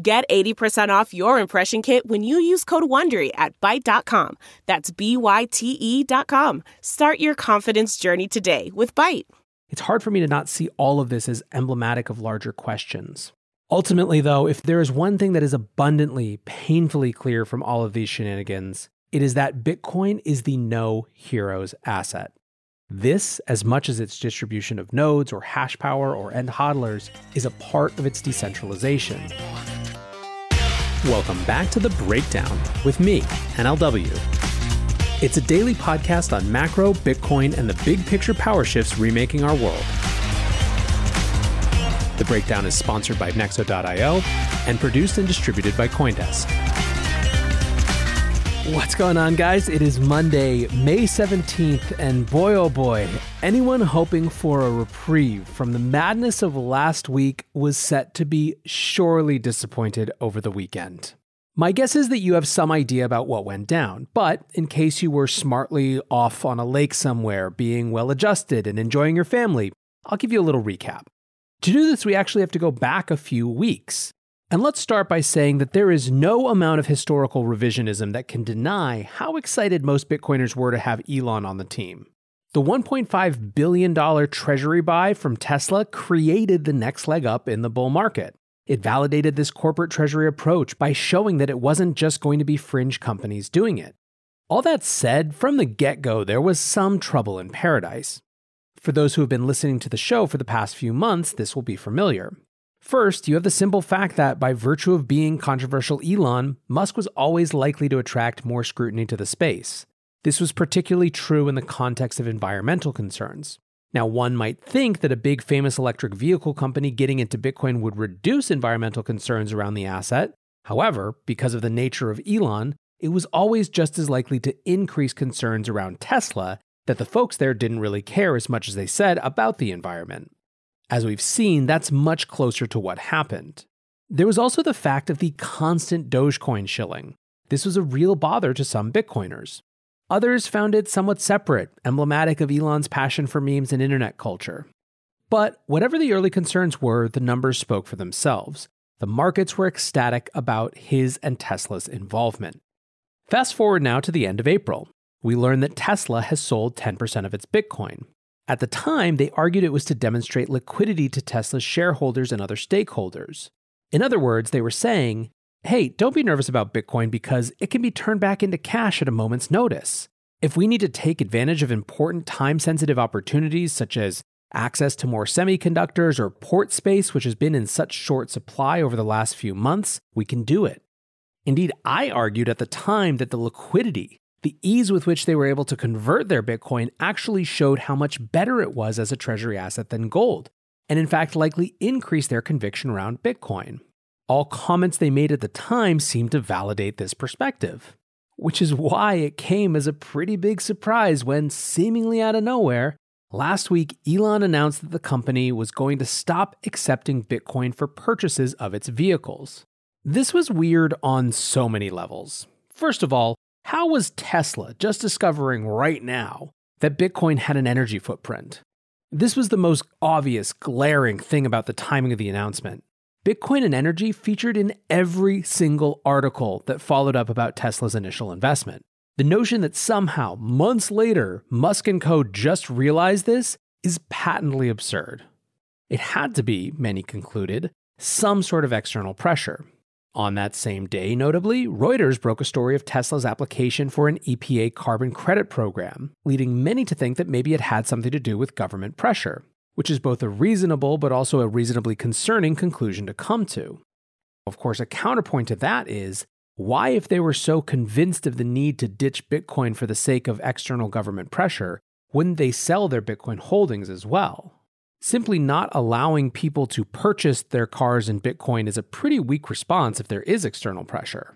Get 80% off your impression kit when you use code WONDERY at Byte.com. That's B-Y-T-E dot com. Start your confidence journey today with Byte. It's hard for me to not see all of this as emblematic of larger questions. Ultimately, though, if there is one thing that is abundantly, painfully clear from all of these shenanigans, it is that Bitcoin is the no heroes asset. This, as much as its distribution of nodes or hash power or end hodlers, is a part of its decentralization. Welcome back to The Breakdown with me, NLW. It's a daily podcast on macro, Bitcoin, and the big picture power shifts remaking our world. The Breakdown is sponsored by Nexo.io and produced and distributed by Coindesk. What's going on, guys? It is Monday, May 17th, and boy oh boy, anyone hoping for a reprieve from the madness of last week was set to be surely disappointed over the weekend. My guess is that you have some idea about what went down, but in case you were smartly off on a lake somewhere, being well adjusted and enjoying your family, I'll give you a little recap. To do this, we actually have to go back a few weeks. And let's start by saying that there is no amount of historical revisionism that can deny how excited most Bitcoiners were to have Elon on the team. The $1.5 billion treasury buy from Tesla created the next leg up in the bull market. It validated this corporate treasury approach by showing that it wasn't just going to be fringe companies doing it. All that said, from the get go, there was some trouble in paradise. For those who have been listening to the show for the past few months, this will be familiar. First, you have the simple fact that by virtue of being controversial Elon, Musk was always likely to attract more scrutiny to the space. This was particularly true in the context of environmental concerns. Now, one might think that a big famous electric vehicle company getting into Bitcoin would reduce environmental concerns around the asset. However, because of the nature of Elon, it was always just as likely to increase concerns around Tesla that the folks there didn't really care as much as they said about the environment. As we've seen, that's much closer to what happened. There was also the fact of the constant Dogecoin shilling. This was a real bother to some Bitcoiners. Others found it somewhat separate, emblematic of Elon's passion for memes and internet culture. But whatever the early concerns were, the numbers spoke for themselves. The markets were ecstatic about his and Tesla's involvement. Fast forward now to the end of April. We learn that Tesla has sold 10% of its Bitcoin. At the time, they argued it was to demonstrate liquidity to Tesla's shareholders and other stakeholders. In other words, they were saying, hey, don't be nervous about Bitcoin because it can be turned back into cash at a moment's notice. If we need to take advantage of important time sensitive opportunities such as access to more semiconductors or port space, which has been in such short supply over the last few months, we can do it. Indeed, I argued at the time that the liquidity the ease with which they were able to convert their Bitcoin actually showed how much better it was as a treasury asset than gold, and in fact likely increased their conviction around Bitcoin. All comments they made at the time seemed to validate this perspective, which is why it came as a pretty big surprise when, seemingly out of nowhere, last week Elon announced that the company was going to stop accepting Bitcoin for purchases of its vehicles. This was weird on so many levels. First of all, how was Tesla just discovering right now that Bitcoin had an energy footprint? This was the most obvious, glaring thing about the timing of the announcement. Bitcoin and energy featured in every single article that followed up about Tesla's initial investment. The notion that somehow, months later, Musk and co just realized this is patently absurd. It had to be, many concluded, some sort of external pressure. On that same day, notably, Reuters broke a story of Tesla's application for an EPA carbon credit program, leading many to think that maybe it had something to do with government pressure, which is both a reasonable but also a reasonably concerning conclusion to come to. Of course, a counterpoint to that is why, if they were so convinced of the need to ditch Bitcoin for the sake of external government pressure, wouldn't they sell their Bitcoin holdings as well? Simply not allowing people to purchase their cars in Bitcoin is a pretty weak response if there is external pressure.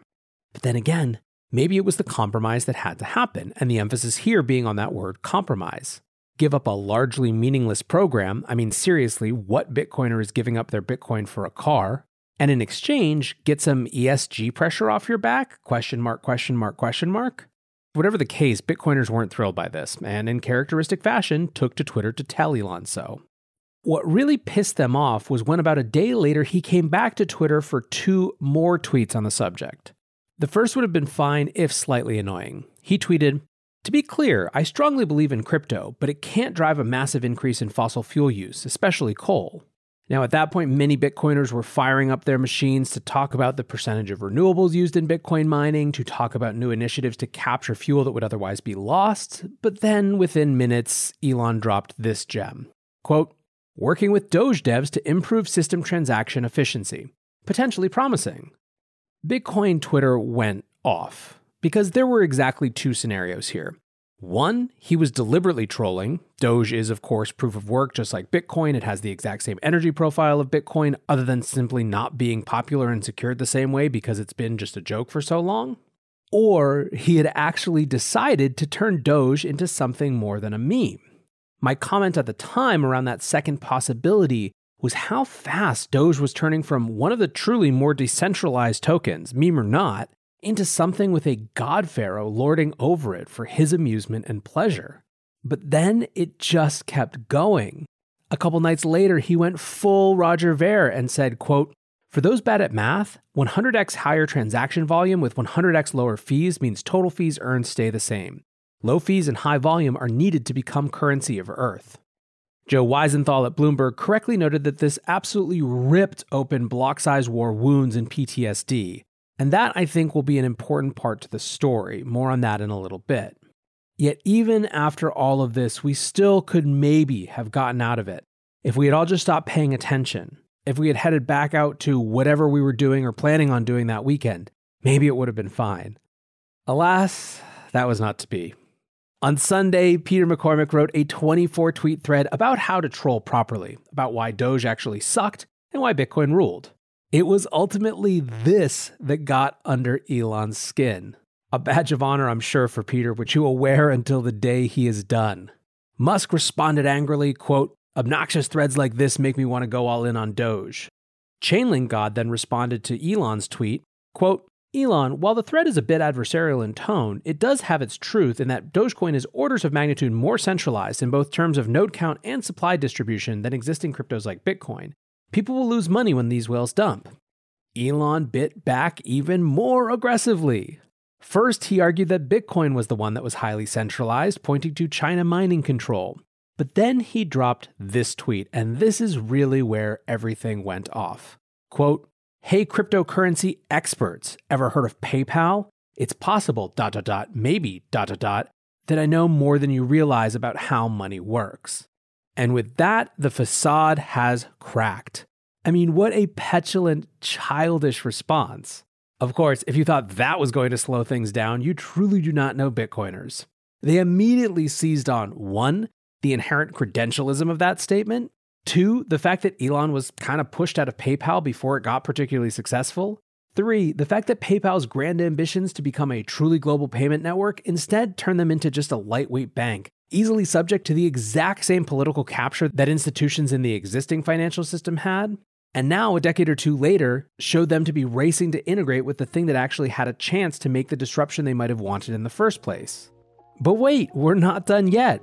But then again, maybe it was the compromise that had to happen, and the emphasis here being on that word compromise. Give up a largely meaningless program. I mean, seriously, what Bitcoiner is giving up their Bitcoin for a car? and in exchange get some ESG pressure off your back? Question mark, question mark, question mark. Whatever the case, Bitcoiners weren't thrilled by this, and in characteristic fashion, took to Twitter to tell Elon so. What really pissed them off was when about a day later he came back to Twitter for two more tweets on the subject. The first would have been fine if slightly annoying. He tweeted, To be clear, I strongly believe in crypto, but it can't drive a massive increase in fossil fuel use, especially coal. Now, at that point, many Bitcoiners were firing up their machines to talk about the percentage of renewables used in Bitcoin mining, to talk about new initiatives to capture fuel that would otherwise be lost. But then, within minutes, Elon dropped this gem quote, working with Doge devs to improve system transaction efficiency. Potentially promising. Bitcoin Twitter went off because there were exactly two scenarios here. One, he was deliberately trolling. Doge is, of course, proof of work, just like Bitcoin. It has the exact same energy profile of Bitcoin, other than simply not being popular and secured the same way because it's been just a joke for so long. Or he had actually decided to turn Doge into something more than a meme. My comment at the time around that second possibility was how fast Doge was turning from one of the truly more decentralized tokens, meme or not, into something with a god pharaoh lording over it for his amusement and pleasure. But then it just kept going. A couple nights later, he went full Roger Ver and said, quote, for those bad at math, 100x higher transaction volume with 100x lower fees means total fees earned stay the same. Low fees and high volume are needed to become currency of Earth. Joe Weisenthal at Bloomberg correctly noted that this absolutely ripped open block size war wounds in PTSD, and that, I think, will be an important part to the story. More on that in a little bit. Yet, even after all of this, we still could maybe have gotten out of it if we had all just stopped paying attention. If we had headed back out to whatever we were doing or planning on doing that weekend, maybe it would have been fine. Alas, that was not to be. On Sunday, Peter McCormick wrote a 24 tweet thread about how to troll properly, about why Doge actually sucked, and why Bitcoin ruled. It was ultimately this that got under Elon's skin. A badge of honor, I'm sure, for Peter, which he will wear until the day he is done. Musk responded angrily, quote, Obnoxious threads like this make me want to go all in on Doge. Chainlink God then responded to Elon's tweet, quote, Elon, while the thread is a bit adversarial in tone, it does have its truth in that Dogecoin is orders of magnitude more centralized in both terms of node count and supply distribution than existing cryptos like Bitcoin, People will lose money when these whales dump. Elon bit back even more aggressively. First, he argued that Bitcoin was the one that was highly centralized, pointing to China mining control. But then he dropped this tweet, and this is really where everything went off. Quote, Hey cryptocurrency experts, ever heard of PayPal? It's possible, dot dot dot, maybe, dot dot dot, that I know more than you realize about how money works. And with that, the facade has cracked. I mean, what a petulant, childish response. Of course, if you thought that was going to slow things down, you truly do not know Bitcoiners. They immediately seized on one, the inherent credentialism of that statement, two, the fact that Elon was kind of pushed out of PayPal before it got particularly successful, three, the fact that PayPal's grand ambitions to become a truly global payment network instead turned them into just a lightweight bank easily subject to the exact same political capture that institutions in the existing financial system had. And now, a decade or two later, showed them to be racing to integrate with the thing that actually had a chance to make the disruption they might have wanted in the first place. But wait, we're not done yet.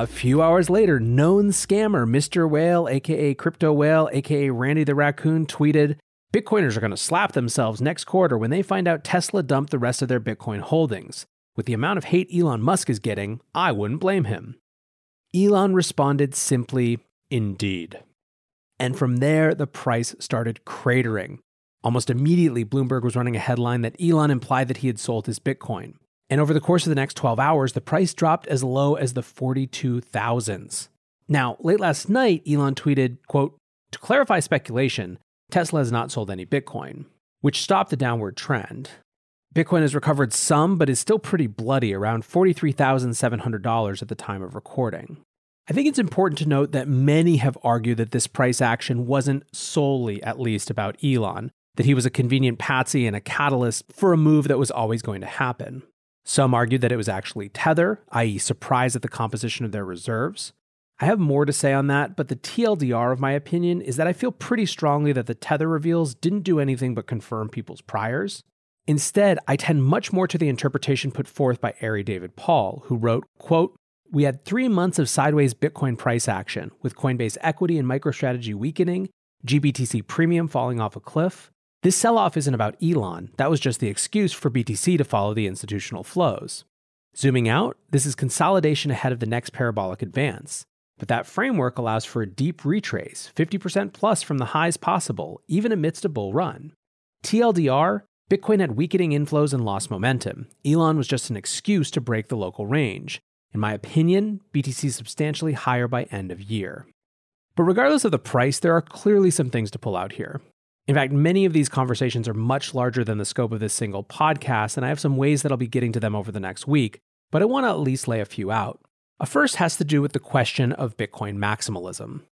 A few hours later, known scammer Mr. Whale, aka Crypto Whale, aka Randy the Raccoon, tweeted Bitcoiners are going to slap themselves next quarter when they find out Tesla dumped the rest of their Bitcoin holdings. With the amount of hate Elon Musk is getting, I wouldn't blame him. Elon responded simply, Indeed. And from there, the price started cratering. Almost immediately, Bloomberg was running a headline that Elon implied that he had sold his Bitcoin. And over the course of the next 12 hours, the price dropped as low as the 42,000s. Now, late last night, Elon tweeted, quote, to clarify speculation, Tesla has not sold any Bitcoin, which stopped the downward trend. Bitcoin has recovered some, but is still pretty bloody, around $43,700 at the time of recording. I think it's important to note that many have argued that this price action wasn't solely, at least, about Elon, that he was a convenient patsy and a catalyst for a move that was always going to happen. Some argued that it was actually Tether, i.e., surprise at the composition of their reserves. I have more to say on that, but the TLDR of my opinion is that I feel pretty strongly that the Tether reveals didn't do anything but confirm people's priors. Instead, I tend much more to the interpretation put forth by Ari David Paul, who wrote, quote, we had three months of sideways Bitcoin price action, with Coinbase equity and MicroStrategy weakening, GBTC premium falling off a cliff, this sell off isn't about Elon, that was just the excuse for BTC to follow the institutional flows. Zooming out, this is consolidation ahead of the next parabolic advance. But that framework allows for a deep retrace, 50% plus from the highs possible, even amidst a bull run. TLDR, Bitcoin had weakening inflows and lost momentum. Elon was just an excuse to break the local range. In my opinion, BTC is substantially higher by end of year. But regardless of the price, there are clearly some things to pull out here. In fact, many of these conversations are much larger than the scope of this single podcast, and I have some ways that I'll be getting to them over the next week, but I want to at least lay a few out. A first has to do with the question of Bitcoin maximalism.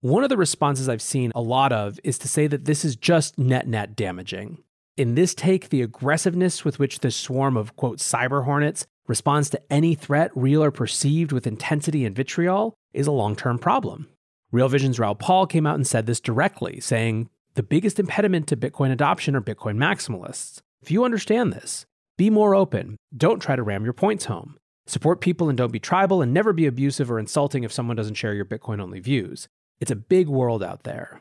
One of the responses I've seen a lot of is to say that this is just net net damaging. In this take, the aggressiveness with which this swarm of, quote, cyber hornets responds to any threat, real or perceived, with intensity and vitriol is a long term problem. Real Vision's Raoul Paul came out and said this directly, saying, the biggest impediment to Bitcoin adoption are Bitcoin maximalists. If you understand this, be more open. Don't try to ram your points home. Support people and don't be tribal, and never be abusive or insulting if someone doesn't share your Bitcoin only views. It's a big world out there.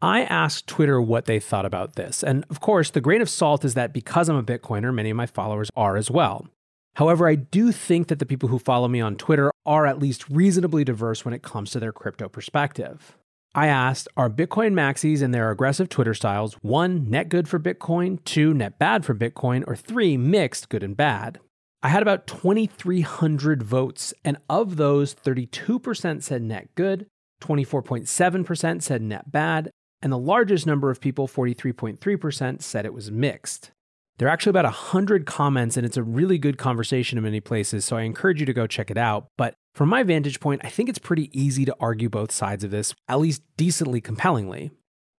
I asked Twitter what they thought about this, and of course, the grain of salt is that because I'm a Bitcoiner, many of my followers are as well. However, I do think that the people who follow me on Twitter are at least reasonably diverse when it comes to their crypto perspective. I asked, are Bitcoin maxis and their aggressive Twitter styles one, net good for Bitcoin, two, net bad for Bitcoin, or three, mixed good and bad? I had about 2,300 votes, and of those, 32% said net good, 24.7% said net bad, and the largest number of people, 43.3%, said it was mixed. There are actually about 100 comments, and it's a really good conversation in many places, so I encourage you to go check it out. But from my vantage point, I think it's pretty easy to argue both sides of this, at least decently compellingly.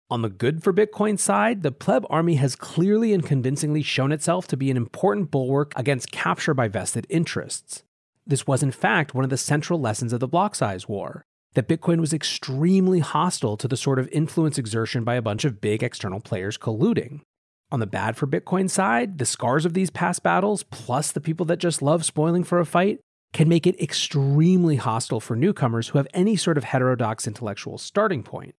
On the good for Bitcoin side, the pleb army has clearly and convincingly shown itself to be an important bulwark against capture by vested interests. This was, in fact, one of the central lessons of the block size war that Bitcoin was extremely hostile to the sort of influence exertion by a bunch of big external players colluding. On the bad for Bitcoin side, the scars of these past battles, plus the people that just love spoiling for a fight, can make it extremely hostile for newcomers who have any sort of heterodox intellectual starting point.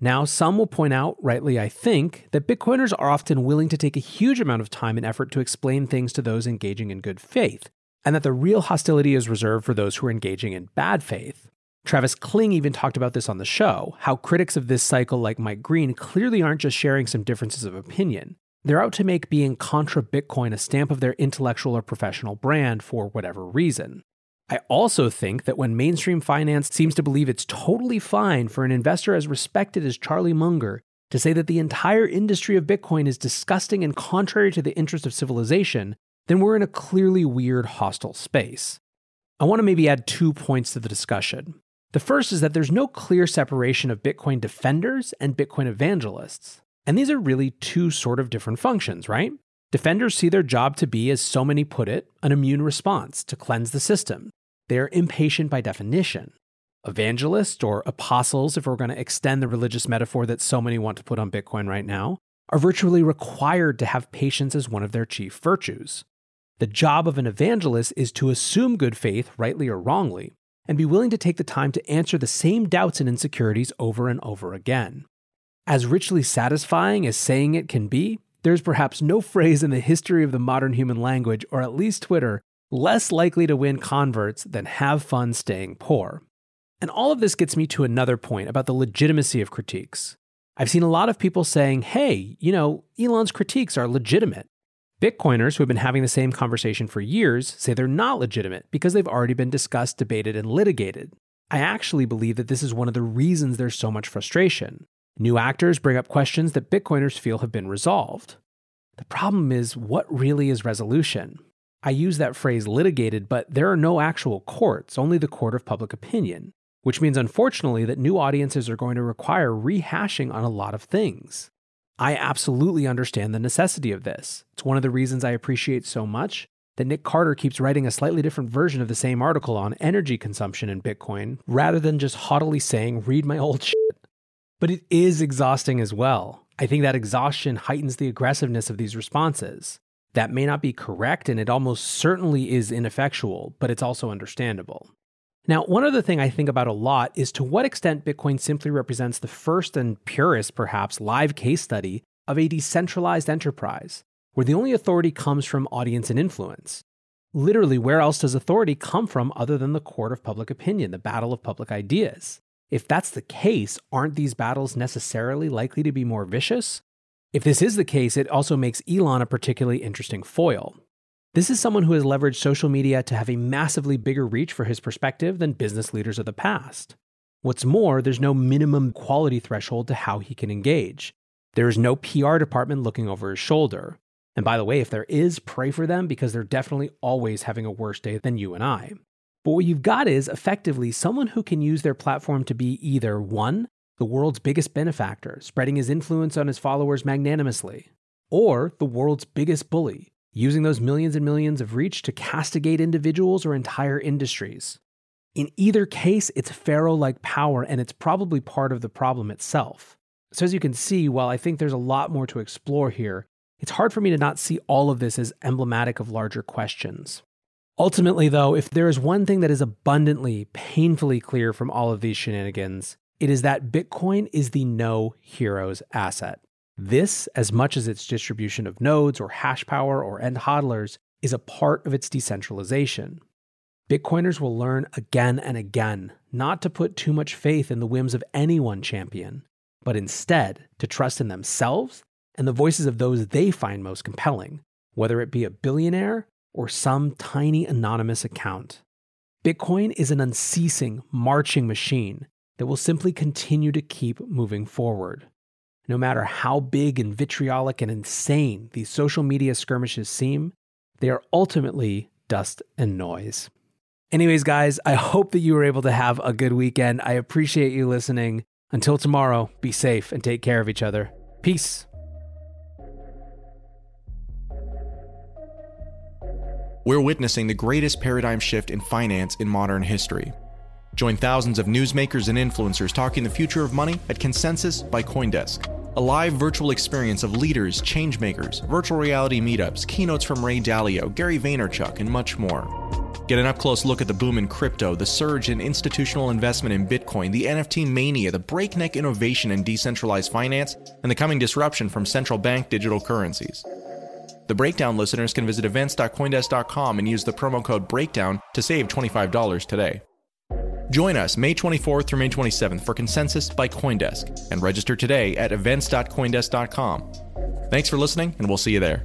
Now, some will point out, rightly I think, that Bitcoiners are often willing to take a huge amount of time and effort to explain things to those engaging in good faith, and that the real hostility is reserved for those who are engaging in bad faith. Travis Kling even talked about this on the show how critics of this cycle, like Mike Green, clearly aren't just sharing some differences of opinion. They're out to make being contra Bitcoin a stamp of their intellectual or professional brand for whatever reason. I also think that when mainstream finance seems to believe it's totally fine for an investor as respected as Charlie Munger to say that the entire industry of Bitcoin is disgusting and contrary to the interest of civilization, then we're in a clearly weird, hostile space. I want to maybe add two points to the discussion. The first is that there's no clear separation of Bitcoin defenders and Bitcoin evangelists. And these are really two sort of different functions, right? Defenders see their job to be, as so many put it, an immune response to cleanse the system. They are impatient by definition. Evangelists, or apostles, if we're going to extend the religious metaphor that so many want to put on Bitcoin right now, are virtually required to have patience as one of their chief virtues. The job of an evangelist is to assume good faith, rightly or wrongly, and be willing to take the time to answer the same doubts and insecurities over and over again. As richly satisfying as saying it can be, there's perhaps no phrase in the history of the modern human language, or at least Twitter, less likely to win converts than have fun staying poor. And all of this gets me to another point about the legitimacy of critiques. I've seen a lot of people saying, hey, you know, Elon's critiques are legitimate. Bitcoiners who have been having the same conversation for years say they're not legitimate because they've already been discussed, debated, and litigated. I actually believe that this is one of the reasons there's so much frustration. New actors bring up questions that Bitcoiners feel have been resolved. The problem is, what really is resolution? I use that phrase litigated, but there are no actual courts, only the court of public opinion, which means unfortunately that new audiences are going to require rehashing on a lot of things. I absolutely understand the necessity of this. It's one of the reasons I appreciate so much that Nick Carter keeps writing a slightly different version of the same article on energy consumption in Bitcoin rather than just haughtily saying, read my old shit. But it is exhausting as well. I think that exhaustion heightens the aggressiveness of these responses. That may not be correct, and it almost certainly is ineffectual, but it's also understandable. Now, one other thing I think about a lot is to what extent Bitcoin simply represents the first and purest, perhaps, live case study of a decentralized enterprise, where the only authority comes from audience and influence. Literally, where else does authority come from other than the court of public opinion, the battle of public ideas? If that's the case, aren't these battles necessarily likely to be more vicious? If this is the case, it also makes Elon a particularly interesting foil. This is someone who has leveraged social media to have a massively bigger reach for his perspective than business leaders of the past. What's more, there's no minimum quality threshold to how he can engage. There is no PR department looking over his shoulder. And by the way, if there is, pray for them because they're definitely always having a worse day than you and I. But what you've got is effectively someone who can use their platform to be either one, the world's biggest benefactor, spreading his influence on his followers magnanimously, or the world's biggest bully, using those millions and millions of reach to castigate individuals or entire industries. In either case, it's Pharaoh like power, and it's probably part of the problem itself. So, as you can see, while I think there's a lot more to explore here, it's hard for me to not see all of this as emblematic of larger questions. Ultimately, though, if there is one thing that is abundantly, painfully clear from all of these shenanigans, it is that Bitcoin is the no heroes asset. This, as much as its distribution of nodes or hash power or end hodlers, is a part of its decentralization. Bitcoiners will learn again and again not to put too much faith in the whims of any one champion, but instead to trust in themselves and the voices of those they find most compelling, whether it be a billionaire or some tiny anonymous account. Bitcoin is an unceasing, marching machine that will simply continue to keep moving forward. No matter how big and vitriolic and insane these social media skirmishes seem, they are ultimately dust and noise. Anyways, guys, I hope that you were able to have a good weekend. I appreciate you listening. Until tomorrow, be safe and take care of each other. Peace. We're witnessing the greatest paradigm shift in finance in modern history. Join thousands of newsmakers and influencers talking the future of money at Consensus by Coindesk, a live virtual experience of leaders, changemakers, virtual reality meetups, keynotes from Ray Dalio, Gary Vaynerchuk, and much more. Get an up close look at the boom in crypto, the surge in institutional investment in Bitcoin, the NFT mania, the breakneck innovation in decentralized finance, and the coming disruption from central bank digital currencies. The Breakdown listeners can visit events.coindesk.com and use the promo code BREAKDOWN to save $25 today. Join us May 24th through May 27th for Consensus by Coindesk and register today at events.coindesk.com. Thanks for listening, and we'll see you there.